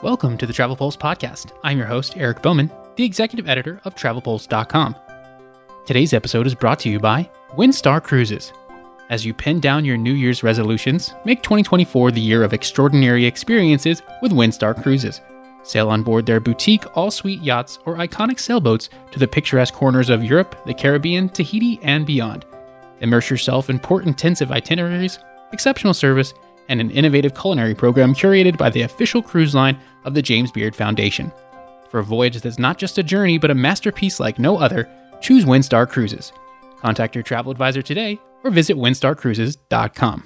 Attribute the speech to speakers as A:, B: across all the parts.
A: Welcome to the Travel Pulse podcast. I'm your host, Eric Bowman, the executive editor of TravelPulse.com. Today's episode is brought to you by Windstar Cruises. As you pin down your New Year's resolutions, make 2024 the year of extraordinary experiences with Windstar Cruises. Sail on board their boutique, all suite yachts or iconic sailboats to the picturesque corners of Europe, the Caribbean, Tahiti, and beyond. Immerse yourself in port intensive itineraries, exceptional service, and an innovative culinary program curated by the official cruise line of the James Beard Foundation. For a voyage that's not just a journey but a masterpiece like no other, choose Windstar Cruises. Contact your travel advisor today or visit windstarcruises.com.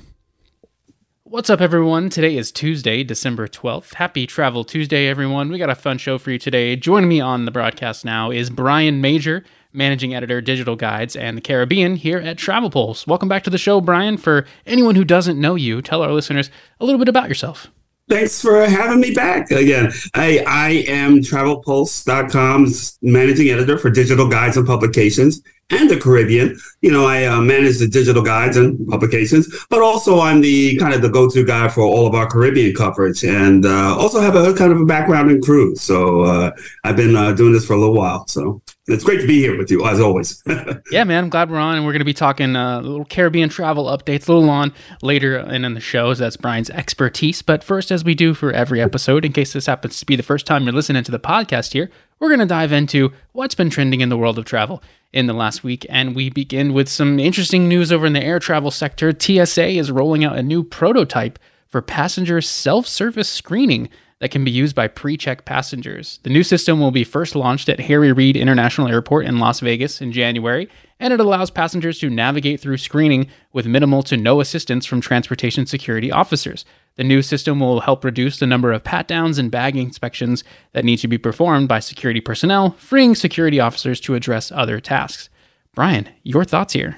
A: What's up, everyone? Today is Tuesday, December 12th. Happy Travel Tuesday, everyone. We got a fun show for you today. Joining me on the broadcast now is Brian Major, managing editor, Digital Guides, and the Caribbean here at Travel Pulse. Welcome back to the show, Brian. For anyone who doesn't know you, tell our listeners a little bit about yourself.
B: Thanks for having me back again. I, I am travelpulse.com's managing editor for digital guides and publications and the Caribbean. You know, I uh, manage the digital guides and publications, but also I'm the kind of the go-to guy for all of our Caribbean coverage, and uh, also have a kind of a background in cruise. So uh, I've been uh, doing this for a little while. So it's great to be here with you as always.
A: yeah, man, I'm glad we're on, and we're going to be talking uh, little Caribbean travel updates a little on later in, in the shows. That's Brian's expertise. But first, as we do for every episode, in case this happens to be the first time you're listening to the podcast here, we're going to dive into what's been trending in the world of travel in the last week. And we begin with some interesting news over in the air travel sector. TSA is rolling out a new prototype for passenger self service screening that can be used by pre check passengers. The new system will be first launched at Harry Reid International Airport in Las Vegas in January, and it allows passengers to navigate through screening with minimal to no assistance from transportation security officers. The new system will help reduce the number of pat downs and bag inspections that need to be performed by security personnel, freeing security officers to address other tasks. Brian, your thoughts here?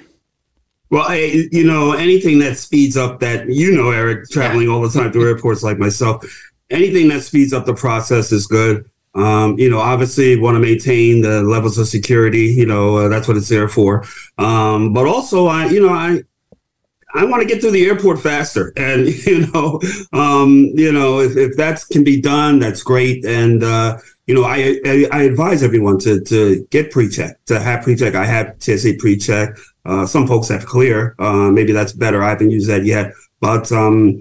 B: Well, I, you know, anything that speeds up that, you know, Eric, traveling all the time through airports like myself, anything that speeds up the process is good. Um, you know, obviously want to maintain the levels of security, you know, uh, that's what it's there for. Um, but also I, you know, I, I want to get through the airport faster. And, you know, um, you know, if, if that can be done, that's great. And, uh, you know, I, I, I advise everyone to, to get pre-check, to have pre-check. I have TSA pre-check. Uh, some folks have clear. Uh, maybe that's better. I haven't used that yet, but, um,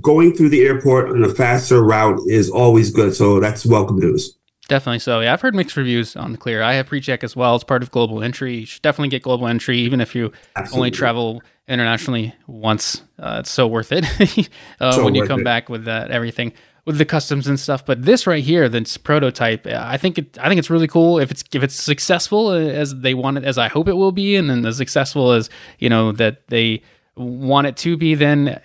B: going through the airport on a faster route is always good. So that's welcome news.
A: Definitely so. Yeah, I've heard mixed reviews on the Clear. I have pre-check as well as part of Global Entry. You should definitely get Global Entry, even if you Absolutely. only travel internationally once. Uh, it's so worth it uh, so when you come it. back with that everything with the customs and stuff. But this right here, this prototype, I think it, I think it's really cool. If it's if it's successful as they want it, as I hope it will be, and then as successful as you know that they want it to be, then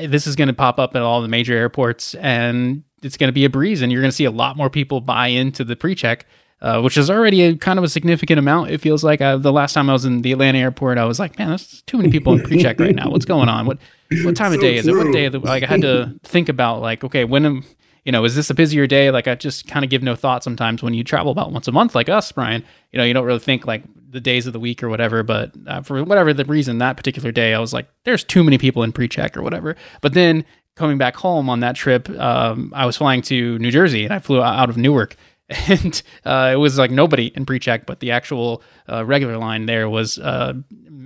A: this is going to pop up at all the major airports and it's going to be a breeze and you're going to see a lot more people buy into the pre-check uh, which is already a kind of a significant amount it feels like. Uh, the last time i was in the atlanta airport i was like man that's too many people in pre-check right now. What's going on? What what time so of day is it? What day of the, like i had to think about like okay when am you know, is this a busier day? Like I just kind of give no thought sometimes when you travel about once a month, like us, Brian. You know, you don't really think like the days of the week or whatever. But uh, for whatever the reason, that particular day, I was like, there's too many people in pre-check or whatever. But then coming back home on that trip, um, I was flying to New Jersey and I flew out of Newark. And uh, it was like nobody in pre-check, but the actual uh, regular line there was uh,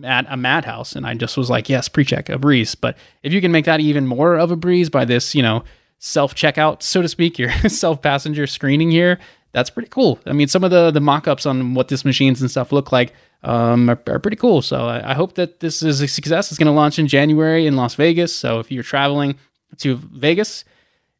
A: at a madhouse, and I just was like, "Yes, pre-check, a breeze." But if you can make that even more of a breeze by this, you know, self checkout, so to speak, your self passenger screening here. That's pretty cool. I mean, some of the the mock ups on what this machines and stuff look like um, are, are, pretty cool. So I, I, hope that this is a success. It's going to launch in January in Las Vegas. So if you're traveling to Vegas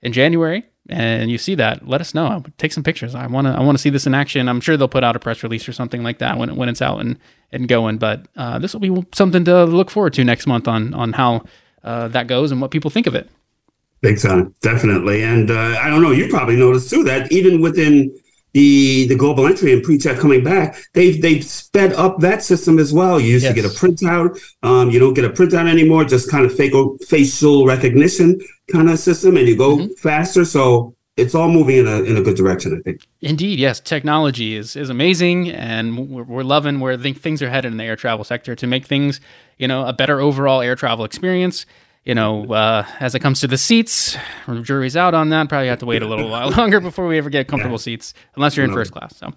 A: in January and you see that, let us know. Take some pictures. I want to I want to see this in action. I'm sure they'll put out a press release or something like that when when it's out and and going. But uh, this will be something to look forward to next month on on how uh, that goes and what people think of it.
B: Big time, definitely. And uh, I don't know, you probably noticed too that even within the the global entry and pre-check coming back, they've they've sped up that system as well. You used yes. to get a printout, um, you don't get a printout anymore, just kind of facial facial recognition kind of system, and you go mm-hmm. faster. So it's all moving in a in a good direction, I think.
A: Indeed, yes. Technology is is amazing, and we're, we're loving where things are headed in the air travel sector to make things, you know, a better overall air travel experience you know, uh, as it comes to the seats, the jury's out on that. Probably have to wait a little while longer before we ever get comfortable seats, unless you're in first class. So,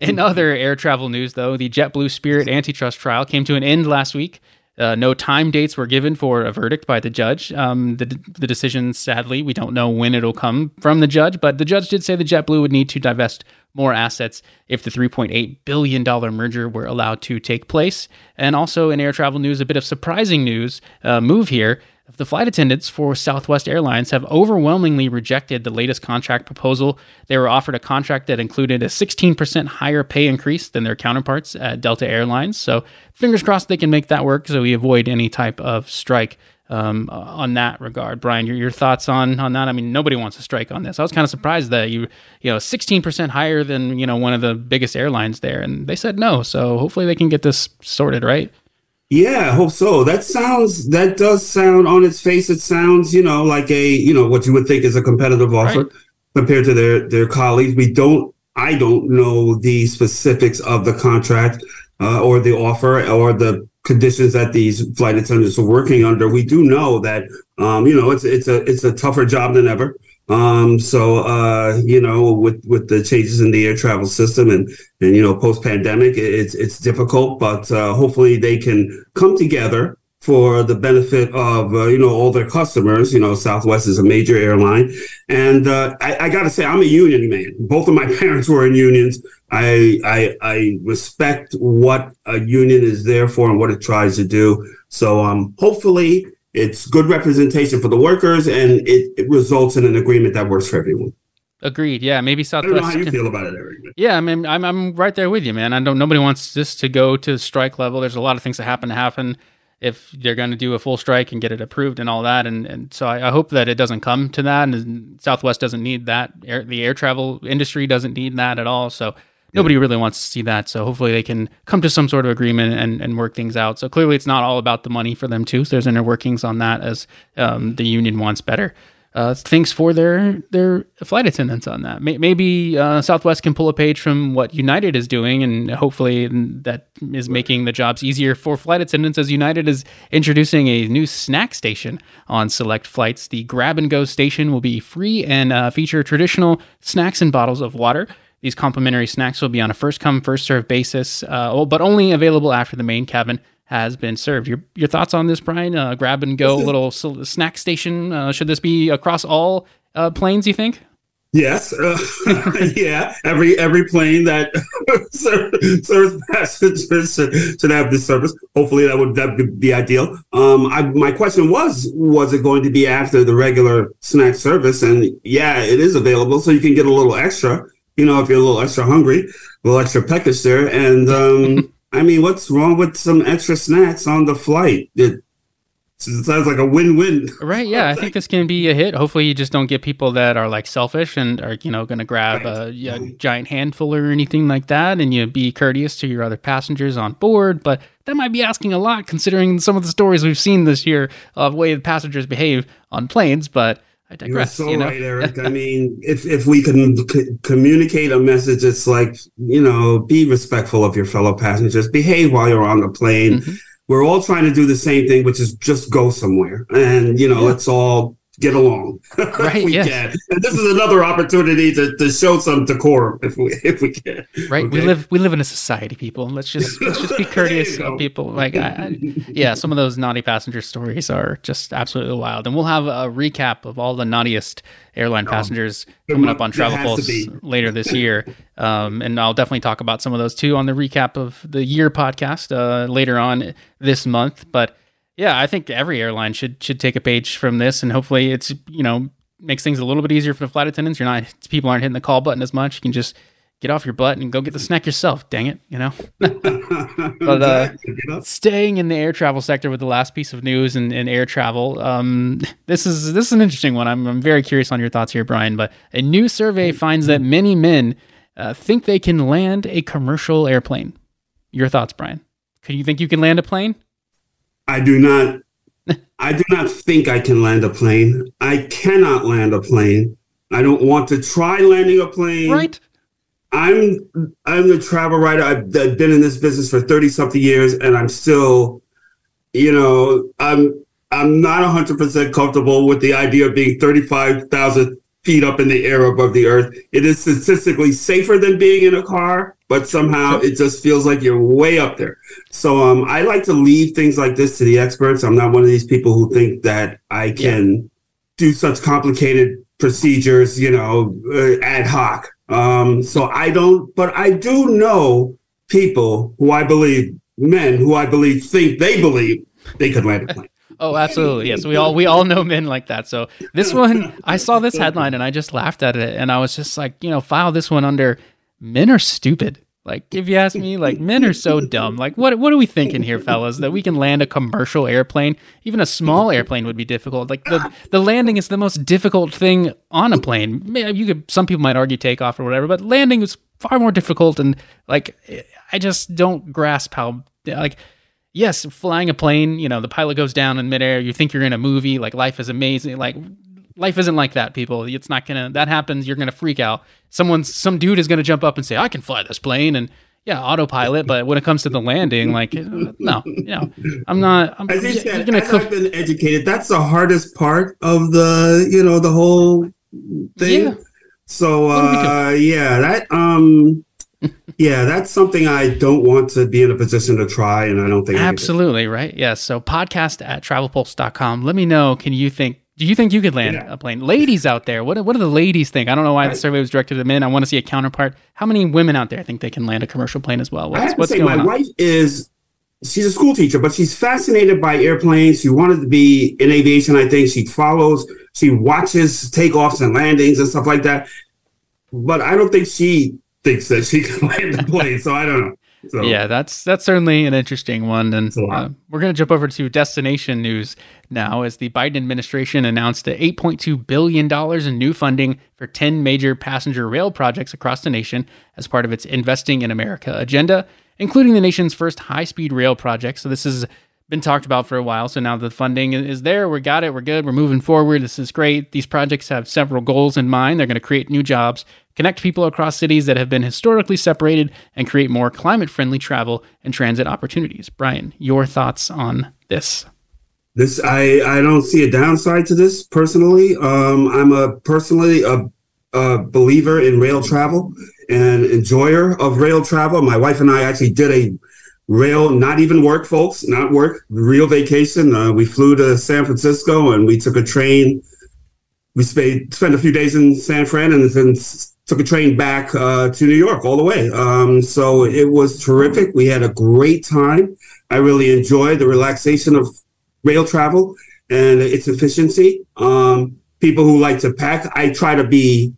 A: in other air travel news, though, the JetBlue Spirit antitrust trial came to an end last week. Uh, no time dates were given for a verdict by the judge. Um, the, the decision, sadly, we don't know when it'll come from the judge, but the judge did say the JetBlue would need to divest more assets if the $3.8 billion merger were allowed to take place. And also in air travel news, a bit of surprising news uh, move here. The flight attendants for Southwest Airlines have overwhelmingly rejected the latest contract proposal. They were offered a contract that included a 16% higher pay increase than their counterparts at Delta Airlines. So, fingers crossed they can make that work so we avoid any type of strike um, on that regard. Brian, your, your thoughts on on that? I mean, nobody wants a strike on this. I was kind of surprised that you you know 16% higher than you know one of the biggest airlines there, and they said no. So hopefully they can get this sorted, right?
B: Yeah, I hope so. That sounds that does sound on its face. It sounds you know like a you know what you would think is a competitive offer right. compared to their their colleagues. We don't. I don't know the specifics of the contract uh, or the offer or the conditions that these flight attendants are working under. We do know that um, you know it's it's a it's a tougher job than ever. Um, so uh, you know, with with the changes in the air travel system and and you know post pandemic, it's it's difficult, but uh, hopefully they can come together for the benefit of uh, you know all their customers. You know, Southwest is a major airline, and uh, I, I got to say, I'm a union man. Both of my parents were in unions. I, I I respect what a union is there for and what it tries to do. So um, hopefully, it's good representation for the workers, and it, it results in an agreement that works for everyone.
A: Agreed. Yeah, maybe Southwest.
B: I don't know how you feel about it, Eric.
A: Yeah, I mean, I'm I'm right there with you, man. I don't. Nobody wants this to go to strike level. There's a lot of things that happen to happen if they're going to do a full strike and get it approved and all that. And, and so I, I hope that it doesn't come to that. And Southwest doesn't need that. Air, the air travel industry doesn't need that at all. So nobody really wants to see that. So hopefully they can come to some sort of agreement and, and work things out. So clearly it's not all about the money for them too. So there's inner workings on that as um, the union wants better uh, things for their their flight attendants on that. Maybe uh, Southwest can pull a page from what United is doing, and hopefully that is making the jobs easier for flight attendants. As United is introducing a new snack station on select flights, the Grab and Go station will be free and uh, feature traditional snacks and bottles of water. These complimentary snacks will be on a first come, first served basis, uh, but only available after the main cabin has been served. Your your thoughts on this, Brian? Uh, grab and go little snack station. Uh, should this be across all uh, planes? You think?
B: Yes, uh, yeah. Every every plane that serves passengers should, should have this service. Hopefully, that would that would be ideal. Um, I, my question was: Was it going to be after the regular snack service? And yeah, it is available, so you can get a little extra. You know, if you're a little extra hungry, a little extra peckish there, and um, I mean, what's wrong with some extra snacks on the flight? It, it sounds like a win-win.
A: Right. Yeah. I think this can be a hit. Hopefully, you just don't get people that are like selfish and are you know going to grab right. a, a, giant handful or anything like that, and you be courteous to your other passengers on board. But that might be asking a lot, considering some of the stories we've seen this year of way the passengers behave on planes. But I digress.
B: You're so
A: you know?
B: right, Eric. I mean, if if we can c- communicate a message, it's like you know, be respectful of your fellow passengers, behave while you're on the plane. Mm-hmm. We're all trying to do the same thing, which is just go somewhere, and you know, yeah. let's all get along.
A: Right. we
B: yes. can. And this is another opportunity to, to show some decorum if we if we can.
A: Right. Okay? We live we live in a society, people. Let's just let's just be courteous of people. Like I, I, yeah, some of those naughty passenger stories are just absolutely wild. And we'll have a recap of all the naughtiest airline oh, passengers coming up on Travel Pulse later this year. Um, and I'll definitely talk about some of those too on the recap of the year podcast uh, later on this month. But yeah, I think every airline should should take a page from this, and hopefully, it's you know makes things a little bit easier for the flight attendants. You're not people aren't hitting the call button as much. You can just get off your butt and go get the snack yourself. Dang it, you know. but uh, staying in the air travel sector with the last piece of news and, air travel, um, this is this is an interesting one. I'm I'm very curious on your thoughts here, Brian. But a new survey finds that many men uh, think they can land a commercial airplane. Your thoughts, Brian? Can you think you can land a plane?
B: I do not. I do not think I can land a plane. I cannot land a plane. I don't want to try landing a plane.
A: Right.
B: I'm I'm the travel writer. I've, I've been in this business for thirty something years, and I'm still, you know, I'm I'm not 100% comfortable with the idea of being 35,000 feet up in the air above the earth. It is statistically safer than being in a car, but somehow it just feels like you're way up there. So um, I like to leave things like this to the experts. I'm not one of these people who think that I can yeah. do such complicated procedures, you know, uh, ad hoc. Um, so I don't, but I do know people who I believe, men who I believe think they believe they could land a plane.
A: Oh, absolutely. Yes. We all we all know men like that. So this one I saw this headline and I just laughed at it and I was just like, you know, file this one under men are stupid. Like if you ask me, like men are so dumb. Like what what are we thinking here, fellas? That we can land a commercial airplane? Even a small airplane would be difficult. Like the the landing is the most difficult thing on a plane. You could some people might argue takeoff or whatever, but landing is far more difficult and like I just don't grasp how like yes, flying a plane, you know, the pilot goes down in midair, you think you're in a movie, like life is amazing. Like life isn't like that, people. It's not gonna that happens, you're gonna freak out. Someone some dude is gonna jump up and say, I can fly this plane and yeah, autopilot, but when it comes to the landing, like no, you know, I'm not. I'm,
B: as you said, as co- I've been educated, that's the hardest part of the, you know, the whole thing. Yeah. So uh, yeah, that um, yeah, that's something I don't want to be in a position to try, and I don't think
A: absolutely right. Yes. Yeah, so podcast at travelpulse.com. Let me know. Can you think? Do you think you could land yeah. a plane? Ladies out there, what what do the ladies think? I don't know why the survey was directed to men. I want to see a counterpart. How many women out there think they can land a commercial plane as well?
B: What's, I have to say, my on? wife is she's a school teacher, but she's fascinated by airplanes. She wanted to be in aviation. I think she follows, she watches takeoffs and landings and stuff like that. But I don't think she thinks that she can land the plane. So I don't know. So.
A: Yeah, that's that's certainly an interesting one, and uh, we're going to jump over to destination news now. As the Biden administration announced a 8.2 billion dollars in new funding for 10 major passenger rail projects across the nation as part of its Investing in America agenda, including the nation's first high-speed rail project. So this has been talked about for a while. So now the funding is there. We got it. We're good. We're moving forward. This is great. These projects have several goals in mind. They're going to create new jobs connect people across cities that have been historically separated, and create more climate friendly travel and transit opportunities. Brian, your thoughts on this?
B: This I I don't see a downside to this personally. Um, I'm a personally a, a believer in rail travel and enjoyer of rail travel. My wife and I actually did a rail, not even work, folks, not work, real vacation. Uh, we flew to San Francisco and we took a train. We spent spent a few days in San Fran and then took a train back uh, to New York all the way. Um, so it was terrific. We had a great time. I really enjoyed the relaxation of rail travel and its efficiency. Um, people who like to pack, I try to be.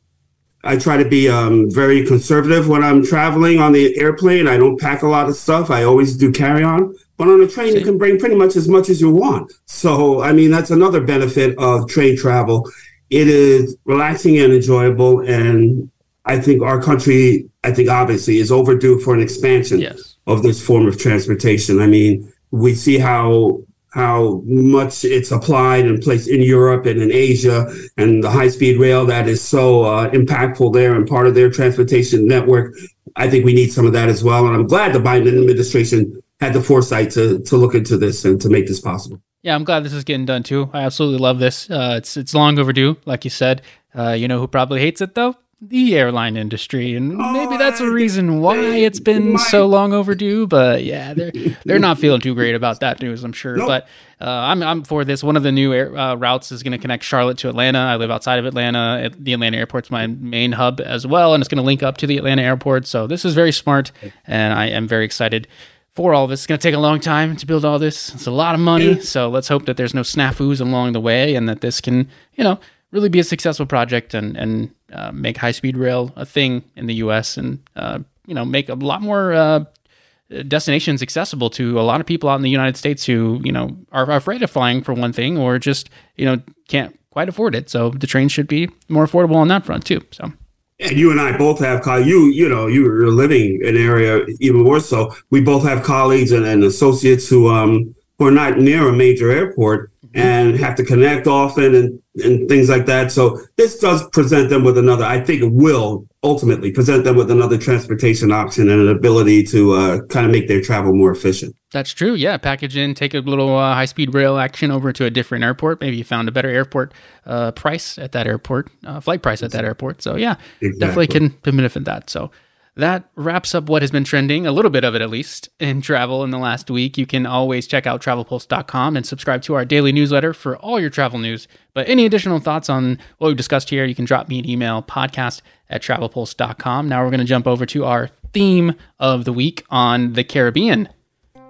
B: I try to be um, very conservative when I'm traveling on the airplane. I don't pack a lot of stuff. I always do carry on. But on a train, you can bring pretty much as much as you want. So, I mean, that's another benefit of train travel. It is relaxing and enjoyable, and I think our country, I think obviously, is overdue for an expansion yes. of this form of transportation. I mean, we see how how much it's applied and placed in Europe and in Asia, and the high speed rail that is so uh, impactful there and part of their transportation network. I think we need some of that as well. And I'm glad the Biden administration had the foresight to to look into this and to make this possible.
A: Yeah, I'm glad this is getting done too. I absolutely love this. Uh, it's it's long overdue, like you said. Uh, you know who probably hates it though? The airline industry, and maybe that's a reason why it's been so long overdue. But yeah, they're they're not feeling too great about that news, I'm sure. Nope. But uh, I'm I'm for this. One of the new air, uh, routes is going to connect Charlotte to Atlanta. I live outside of Atlanta. The Atlanta airport's my main hub as well, and it's going to link up to the Atlanta airport. So this is very smart, and I am very excited for all this. It's going to take a long time to build all this. It's a lot of money. So let's hope that there's no snafus along the way and that this can, you know, really be a successful project and and uh, make high speed rail a thing in the U.S. and uh, you know make a lot more uh, destinations accessible to a lot of people out in the United States who you know are afraid of flying for one thing or just you know can't quite afford it. So the train should be more affordable on that front too. So.
B: And you and I both have you you know you're living in an area even more so. We both have colleagues and, and associates who um who are not near a major airport and have to connect often and, and things like that. So this does present them with another, I think it will ultimately present them with another transportation option and an ability to uh, kind of make their travel more efficient.
A: That's true. Yeah. Package in, take a little uh, high speed rail action over to a different airport. Maybe you found a better airport uh, price at that airport, uh, flight price at that airport. So yeah, exactly. definitely can benefit that. So that wraps up what has been trending, a little bit of it at least, in travel in the last week. You can always check out travelpulse.com and subscribe to our daily newsletter for all your travel news. But any additional thoughts on what we've discussed here, you can drop me an email, podcast at travelpulse.com. Now we're going to jump over to our theme of the week on the Caribbean.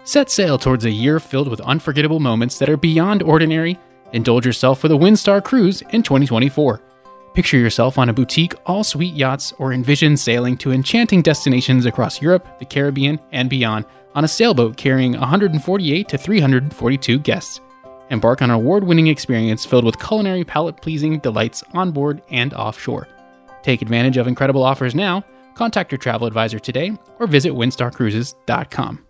A: Set sail towards a year filled with unforgettable moments that are beyond ordinary. Indulge yourself with a Windstar cruise in 2024. Picture yourself on a boutique all suite yachts or envision sailing to enchanting destinations across Europe, the Caribbean, and beyond on a sailboat carrying 148 to 342 guests. Embark on an award winning experience filled with culinary palate pleasing delights on board and offshore. Take advantage of incredible offers now. Contact your travel advisor today or visit windstarcruises.com.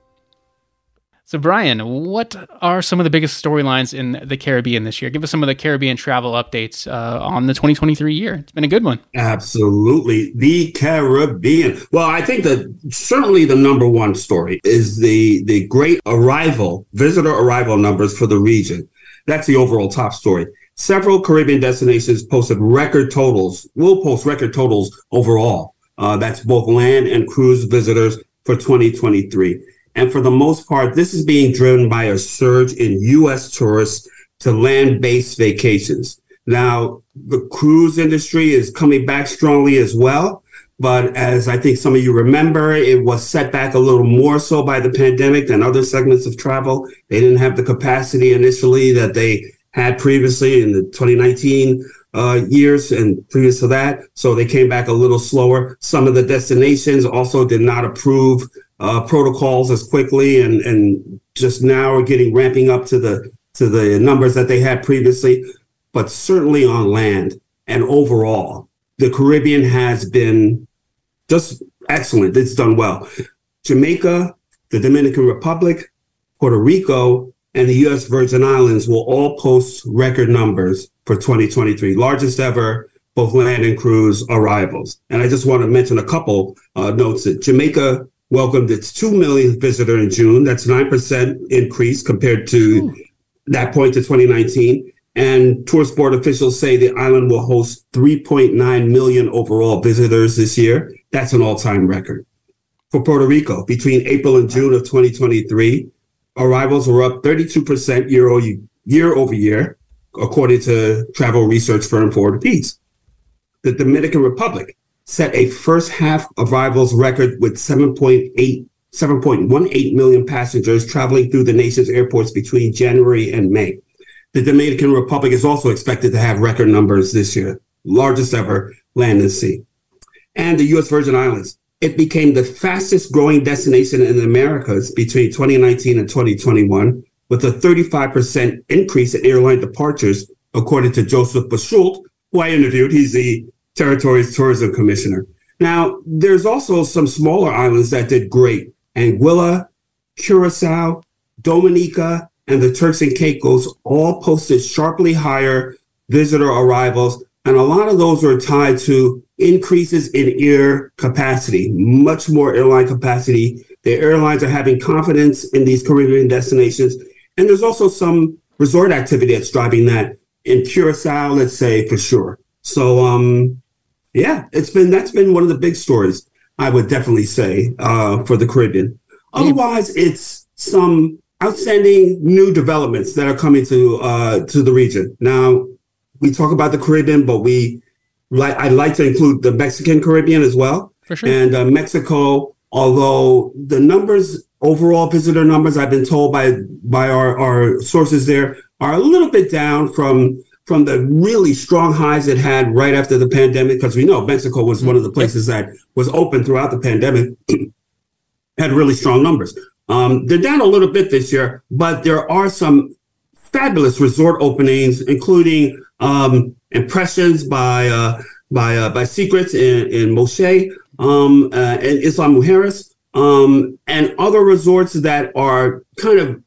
A: So, Brian, what are some of the biggest storylines in the Caribbean this year? Give us some of the Caribbean travel updates uh, on the 2023 year. It's been a good one.
B: Absolutely. The Caribbean. Well, I think that certainly the number one story is the, the great arrival, visitor arrival numbers for the region. That's the overall top story. Several Caribbean destinations posted record totals, will post record totals overall. Uh, that's both land and cruise visitors for 2023. And for the most part, this is being driven by a surge in U.S. tourists to land based vacations. Now, the cruise industry is coming back strongly as well. But as I think some of you remember, it was set back a little more so by the pandemic than other segments of travel. They didn't have the capacity initially that they had previously in the 2019 uh, years and previous to that. So they came back a little slower. Some of the destinations also did not approve uh, protocols as quickly and, and just now are getting ramping up to the to the numbers that they had previously. But certainly on land and overall, the Caribbean has been just excellent. It's done well. Jamaica, the Dominican Republic, Puerto Rico, and the U.S. Virgin Islands will all post record numbers for 2023, largest ever both land and cruise arrivals. And I just want to mention a couple uh, notes that Jamaica welcomed its 2 millionth visitor in June. That's 9% increase compared to Ooh. that point to 2019. And tourist board officials say the island will host 3.9 million overall visitors this year. That's an all time record. For Puerto Rico, between April and June of 2023, arrivals were up 32% year over year, over year according to travel research firm ForwardKeys. The Dominican Republic set a first half arrivals record with 7.8 7.18 million passengers traveling through the nation's airports between January and May. The Dominican Republic is also expected to have record numbers this year, largest ever land and sea. And the U.S. Virgin Islands, it became the fastest growing destination in the Americas between 2019 and 2021, with a 35% increase in airline departures, according to Joseph Boschulte, who I interviewed. He's the territory's tourism commissioner. Now, there's also some smaller islands that did great. Anguilla, Curacao, Dominica, and the Turks and Caicos all posted sharply higher visitor arrivals. And a lot of those were tied to increases in air capacity, much more airline capacity. The airlines are having confidence in these Caribbean destinations. And there's also some resort activity that's driving that in Curacao, let's say for sure. So, um, yeah, it's been that's been one of the big stories. I would definitely say uh, for the Caribbean. Otherwise, it's some outstanding new developments that are coming to uh, to the region. Now, we talk about the Caribbean, but we like I'd like to include the Mexican Caribbean as well.
A: For sure.
B: And uh, Mexico, although the numbers overall visitor numbers I've been told by by our, our sources there are a little bit down from from the really strong highs it had right after the pandemic, because we know Mexico was one of the places that was open throughout the pandemic, had really strong numbers. Um, they're down a little bit this year, but there are some fabulous resort openings, including um, impressions by uh, by uh, by Secrets in, in Moxché um, uh, and Isla Mujeres, um, and other resorts that are kind of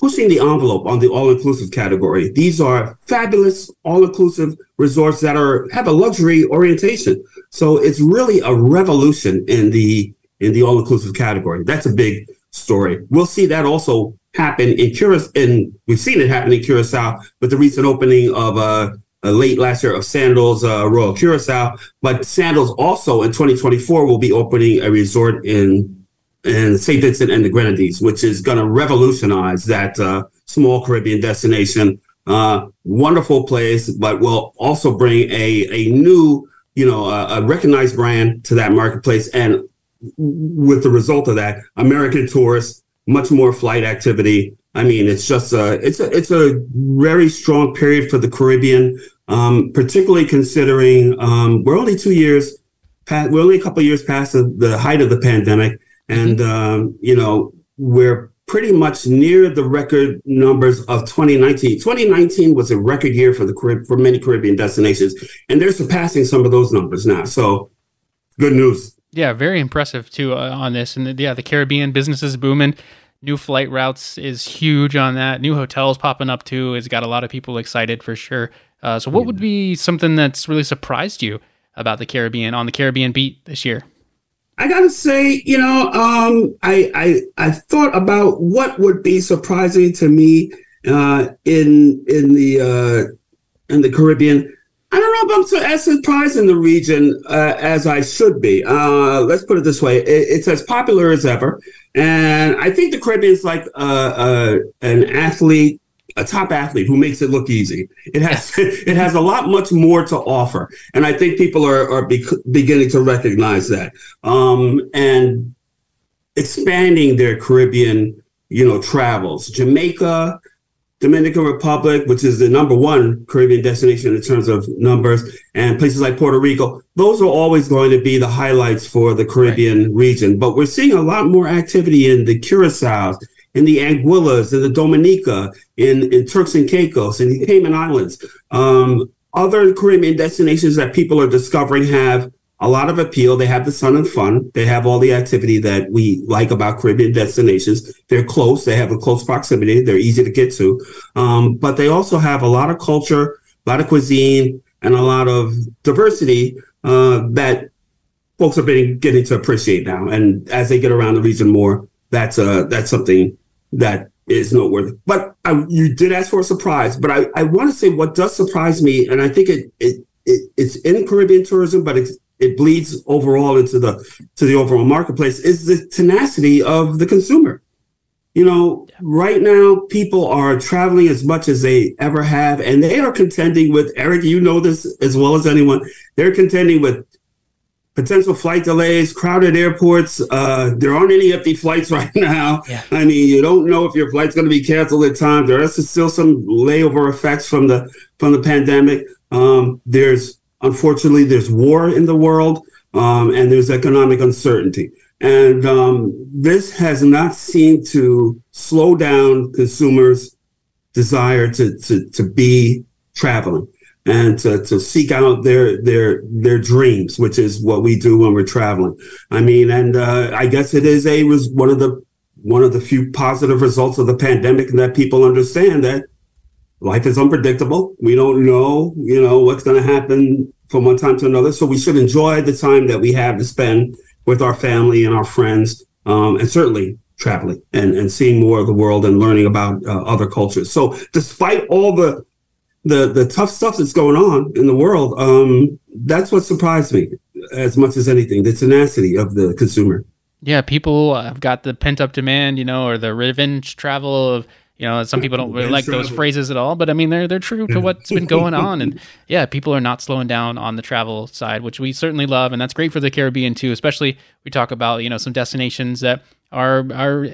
B: pushing the envelope on the all-inclusive category. These are fabulous all-inclusive resorts that are have a luxury orientation. So it's really a revolution in the in the all-inclusive category. That's a big story. We'll see that also happen in Curacao. And we've seen it happen in Curacao with the recent opening of uh, uh, late last year of Sandals uh, Royal Curacao. But Sandals also in 2024 will be opening a resort in in St. Vincent and the Grenadines, which is going to revolutionize that uh, small Caribbean destination. Uh, wonderful place, but will also bring a a new, you know, a recognized brand to that marketplace. And with the result of that, American tourists, much more flight activity, I mean, it's just a it's a it's a very strong period for the Caribbean, um, particularly considering um, we're only two years past, we're only a couple years past the, the, height of the pandemic, and um, you know we're pretty much near the record numbers of 2019. 2019 was a record year for the Carib- for many Caribbean destinations, and they're surpassing some of those numbers now. So, good news.
A: Yeah, very impressive too uh, on this, and the, yeah, the Caribbean business is booming new flight routes is huge on that. New hotels popping up too. It's got a lot of people excited for sure. Uh, so, what would be something that's really surprised you about the Caribbean on the Caribbean beat this year?
B: I gotta say, you know, um, I, I I thought about what would be surprising to me uh, in in the uh, in the Caribbean. I don't know if I'm so as surprised in the region uh, as I should be. Uh, let's put it this way: it, it's as popular as ever, and I think the Caribbean is like uh, uh, an athlete, a top athlete who makes it look easy. It has it has a lot much more to offer, and I think people are are be- beginning to recognize that um, and expanding their Caribbean, you know, travels. Jamaica, Dominican Republic, which is the number one Caribbean destination in terms of numbers, and places like Puerto Rico, those are always going to be the highlights for the Caribbean right. region. But we're seeing a lot more activity in the Curaçaos, in the Anguillas, in the Dominica, in, in Turks and Caicos, in the Cayman Islands. Um, other Caribbean destinations that people are discovering have a lot of appeal. They have the sun and fun. They have all the activity that we like about Caribbean destinations. They're close. They have a close proximity. They're easy to get to. Um, but they also have a lot of culture, a lot of cuisine, and a lot of diversity uh, that folks are being, getting to appreciate now. And as they get around the region more, that's uh, that's something that is noteworthy. But I, you did ask for a surprise. But I, I want to say what does surprise me, and I think it, it, it it's in Caribbean tourism, but it's it bleeds overall into the to the overall marketplace is the tenacity of the consumer. You know, right now people are traveling as much as they ever have, and they are contending with Eric. You know this as well as anyone. They're contending with potential flight delays, crowded airports. Uh, there aren't any empty flights right now. Yeah. I mean, you don't know if your flight's going to be canceled at times. There is still some layover effects from the from the pandemic. Um, there's Unfortunately, there's war in the world um, and there's economic uncertainty. And um, this has not seemed to slow down consumers' desire to, to, to be traveling and to, to seek out their their their dreams, which is what we do when we're traveling. I mean, and uh, I guess it is a was one of the one of the few positive results of the pandemic that people understand that life is unpredictable. We don't know, you know, what's going to happen from one time to another. So we should enjoy the time that we have to spend with our family and our friends, um, and certainly traveling and, and seeing more of the world and learning about uh, other cultures. So despite all the the the tough stuff that's going on in the world, um, that's what surprised me as much as anything. The tenacity of the consumer.
A: Yeah, people have got the pent up demand, you know, or the revenge travel of you know, some people don't really like those phrases at all, but I mean, they're they're true to what's been going on, and yeah, people are not slowing down on the travel side, which we certainly love, and that's great for the Caribbean too. Especially we talk about you know some destinations that are are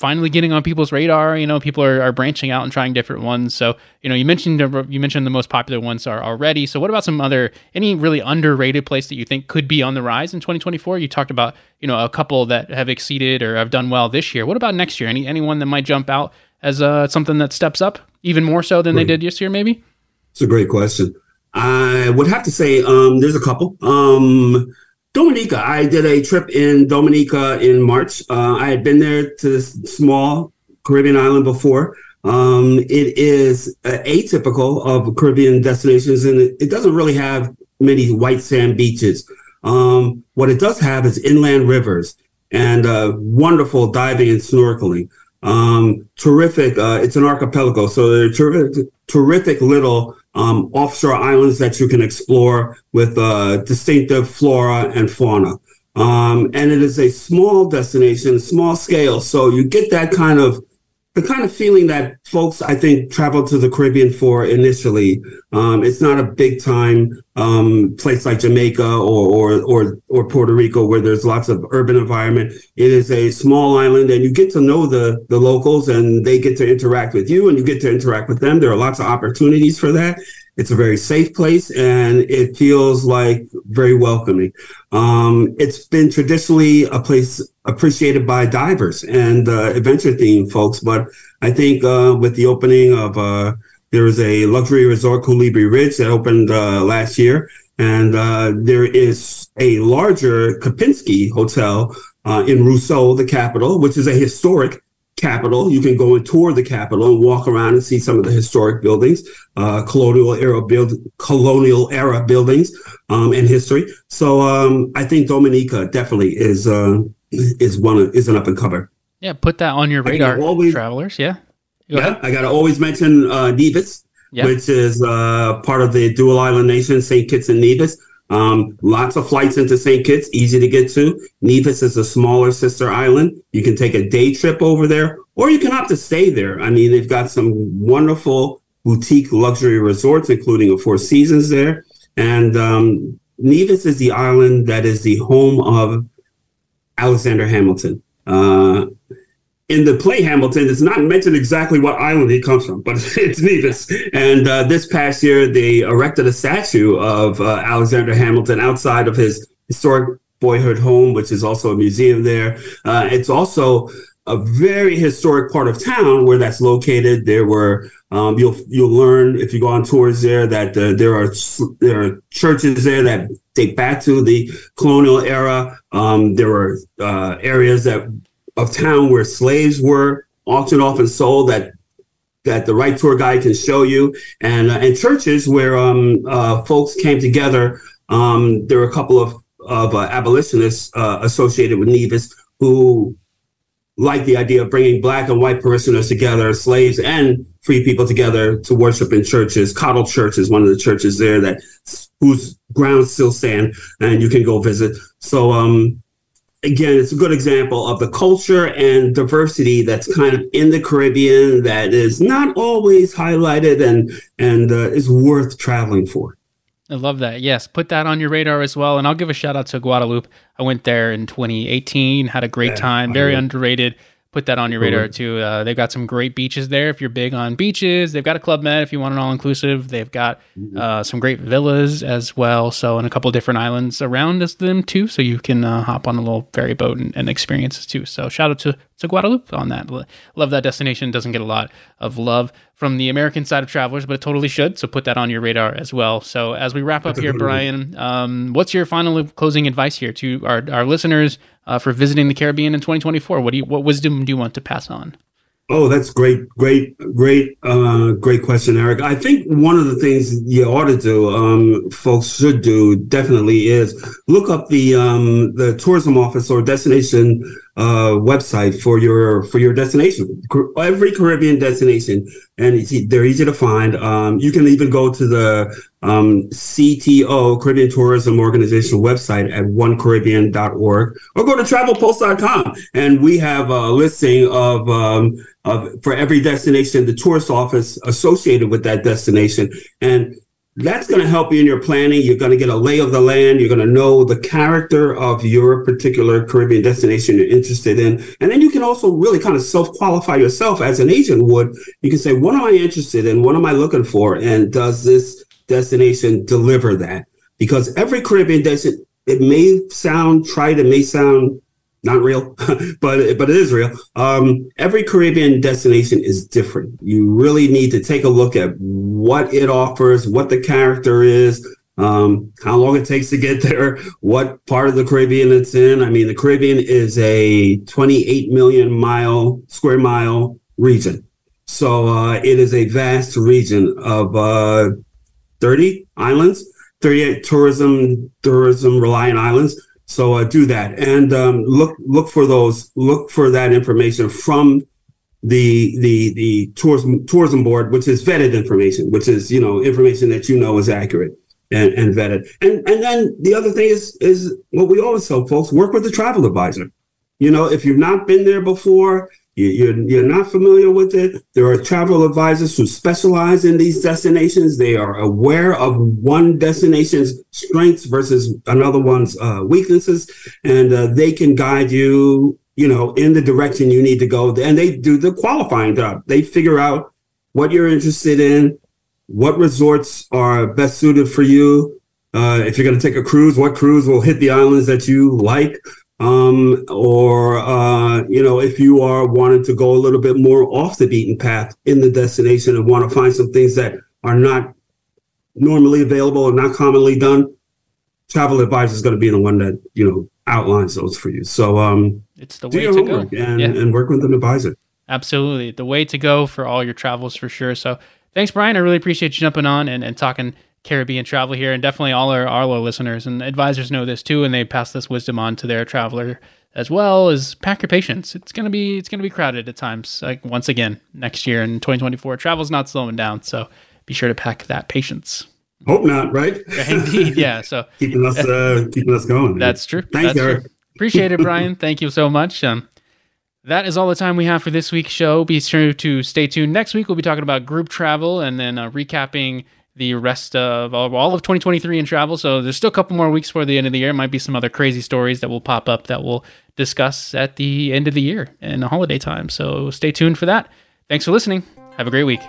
A: finally getting on people's radar. You know, people are, are branching out and trying different ones. So, you know, you mentioned you mentioned the most popular ones are already. So, what about some other any really underrated place that you think could be on the rise in 2024? You talked about you know a couple that have exceeded or have done well this year. What about next year? Any anyone that might jump out as uh, something that steps up even more so than great. they did this year, maybe?
B: It's a great question. I would have to say um, there's a couple. Um, Dominica, I did a trip in Dominica in March. Uh, I had been there to this small Caribbean island before. Um, it is uh, atypical of Caribbean destinations, and it, it, doesn't really have many white sand beaches. Um, what it does have is inland rivers and uh, wonderful diving and snorkeling. Um, terrific. Uh, it's an archipelago, so there are terrific, terrific little um, offshore islands that you can explore with uh, distinctive flora and fauna. Um, and it is a small destination, small scale, so you get that kind of the kind of feeling that folks, I think, travel to the Caribbean for initially. Um, it's not a big time um, place like Jamaica or, or, or or Puerto Rico where there's lots of urban environment. It is a small island, and you get to know the the locals, and they get to interact with you, and you get to interact with them. There are lots of opportunities for that. It's a very safe place, and it feels like very welcoming. Um, it's been traditionally a place appreciated by divers and uh, adventure themed folks. But I think uh, with the opening of uh, there is a luxury resort, Coulibri Ridge, that opened uh, last year, and uh, there is a larger Kempinski hotel uh, in Roseau, the capital, which is a historic capital. You can go and tour the capital and walk around and see some of the historic buildings, uh, colonial era build, colonial era buildings, um, and history. So um, I think Dominica definitely is uh, is one is an up and comer.
A: Yeah, put that on your radar, always, travelers. Yeah,
B: go yeah. Ahead. I got to always mention uh, Nevis, yeah. which is uh, part of the dual island nation, St. Kitts and Nevis. Um, lots of flights into St. Kitts, easy to get to. Nevis is a smaller sister island. You can take a day trip over there, or you can opt to stay there. I mean, they've got some wonderful boutique luxury resorts, including a Four Seasons there. And um, Nevis is the island that is the home of Alexander Hamilton. Uh, in the play Hamilton, it's not mentioned exactly what island he comes from, but it's Nevis. And uh, this past year, they erected a statue of uh, Alexander Hamilton outside of his historic boyhood home, which is also a museum there. Uh, it's also a very historic part of town where that's located. There were um, you'll you'll learn if you go on tours there that uh, there are there are churches there that date back to the colonial era. Um, there were uh, areas that of town where slaves were auctioned off and sold that that the right tour guide can show you, and uh, and churches where um, uh, folks came together. Um, there were a couple of of uh, abolitionists uh, associated with Nevis who liked the idea of bringing black and white parishioners together, slaves and free people together to worship in churches. Cottle Church is one of the churches there that whose grounds still stand, and you can go visit. So um, again, it's a good example of the culture and diversity that's kind of in the Caribbean that is not always highlighted and and uh, is worth traveling for.
A: I love that. Yes, put that on your radar as well. And I'll give a shout out to Guadeloupe. I went there in 2018, had a great yeah, time. Very underrated put that on your radar too. Uh, they've got some great beaches there if you're big on beaches. They've got a Club Med if you want an all inclusive. They've got mm-hmm. uh, some great villas as well. So, and a couple different islands around as them too. So you can uh, hop on a little ferry boat and, and, experiences too. So, shout out to, to Guadeloupe on that. Love that destination. Doesn't get a lot of love from the American side of travelers, but it totally should. So, put that on your radar as well. So, as we wrap up here, Brian, um, what's your final closing advice here to our, our listeners? Uh, for visiting the Caribbean in 2024? What do you, what wisdom do you want to pass on?
B: Oh, that's great, great, great, uh, great question, Eric. I think one of the things you ought to do, um, folks should do, definitely is look up the um, the tourism office or destination uh, website for your for your destination. Every Caribbean destination, and they're easy to find. Um, you can even go to the um, CTO, Caribbean Tourism Organization website at onecaribbean.org or go to travelpulse.com. And we have a listing of, um, of, for every destination, the tourist office associated with that destination. And that's going to help you in your planning. You're going to get a lay of the land. You're going to know the character of your particular Caribbean destination you're interested in. And then you can also really kind of self qualify yourself as an agent would. You can say, what am I interested in? What am I looking for? And does this destination deliver that because every Caribbean destination, it may sound trite, it may sound not real, but but it is real. Um, every Caribbean destination is different. You really need to take a look at what it offers, what the character is, um, how long it takes to get there, what part of the Caribbean it's in. I mean, the Caribbean is a 28 million mile square mile region. So uh, it is a vast region of uh, 30 islands, 38 tourism tourism reliant islands. So uh, do that and um, look look for those look for that information from the the the tourism tourism board, which is vetted information, which is you know information that you know is accurate and, and vetted. And and then the other thing is is what we always tell folks: work with a travel advisor. You know, if you've not been there before, you're, you're not familiar with it. There are travel advisors who specialize in these destinations. They are aware of one destination's strengths versus another one's uh, weaknesses, and uh, they can guide you, you know, in the direction you need to go. And they do the qualifying job. They figure out what you're interested in, what resorts are best suited for you. Uh, if you're going to take a cruise, what cruise will hit the islands that you like? Um, or uh, you know, if you are wanting to go a little bit more off the beaten path in the destination and want to find some things that are not normally available and not commonly done, travel advisor is going to be the one that you know outlines those for you. So um,
A: it's the way to go
B: and, yeah. and work with an advisor.
A: Absolutely, the way to go for all your travels for sure. So thanks, Brian. I really appreciate you jumping on and, and talking Caribbean travel here, and definitely all our, Arlo listeners and advisors know this too, and they pass this wisdom on to their traveler as well. Is pack your patience. It's gonna be it's gonna be crowded at times. Like once again, next year in 2024, travel's not slowing down, so be sure to pack that patience.
B: Hope not, right?
A: Indeed, yeah. So
B: keeping us uh, keeping us going.
A: That's true.
B: Thanks,
A: that's
B: Eric.
A: True. Appreciate it, Brian. Thank you so much. Um, that is all the time we have for this week's show. Be sure to stay tuned. Next week, we'll be talking about group travel and then uh, recapping the rest of all of 2023 in travel. So there's still a couple more weeks before the end of the year. Might be some other crazy stories that will pop up that we'll discuss at the end of the year and the holiday time. So stay tuned for that. Thanks for listening. Have a great week.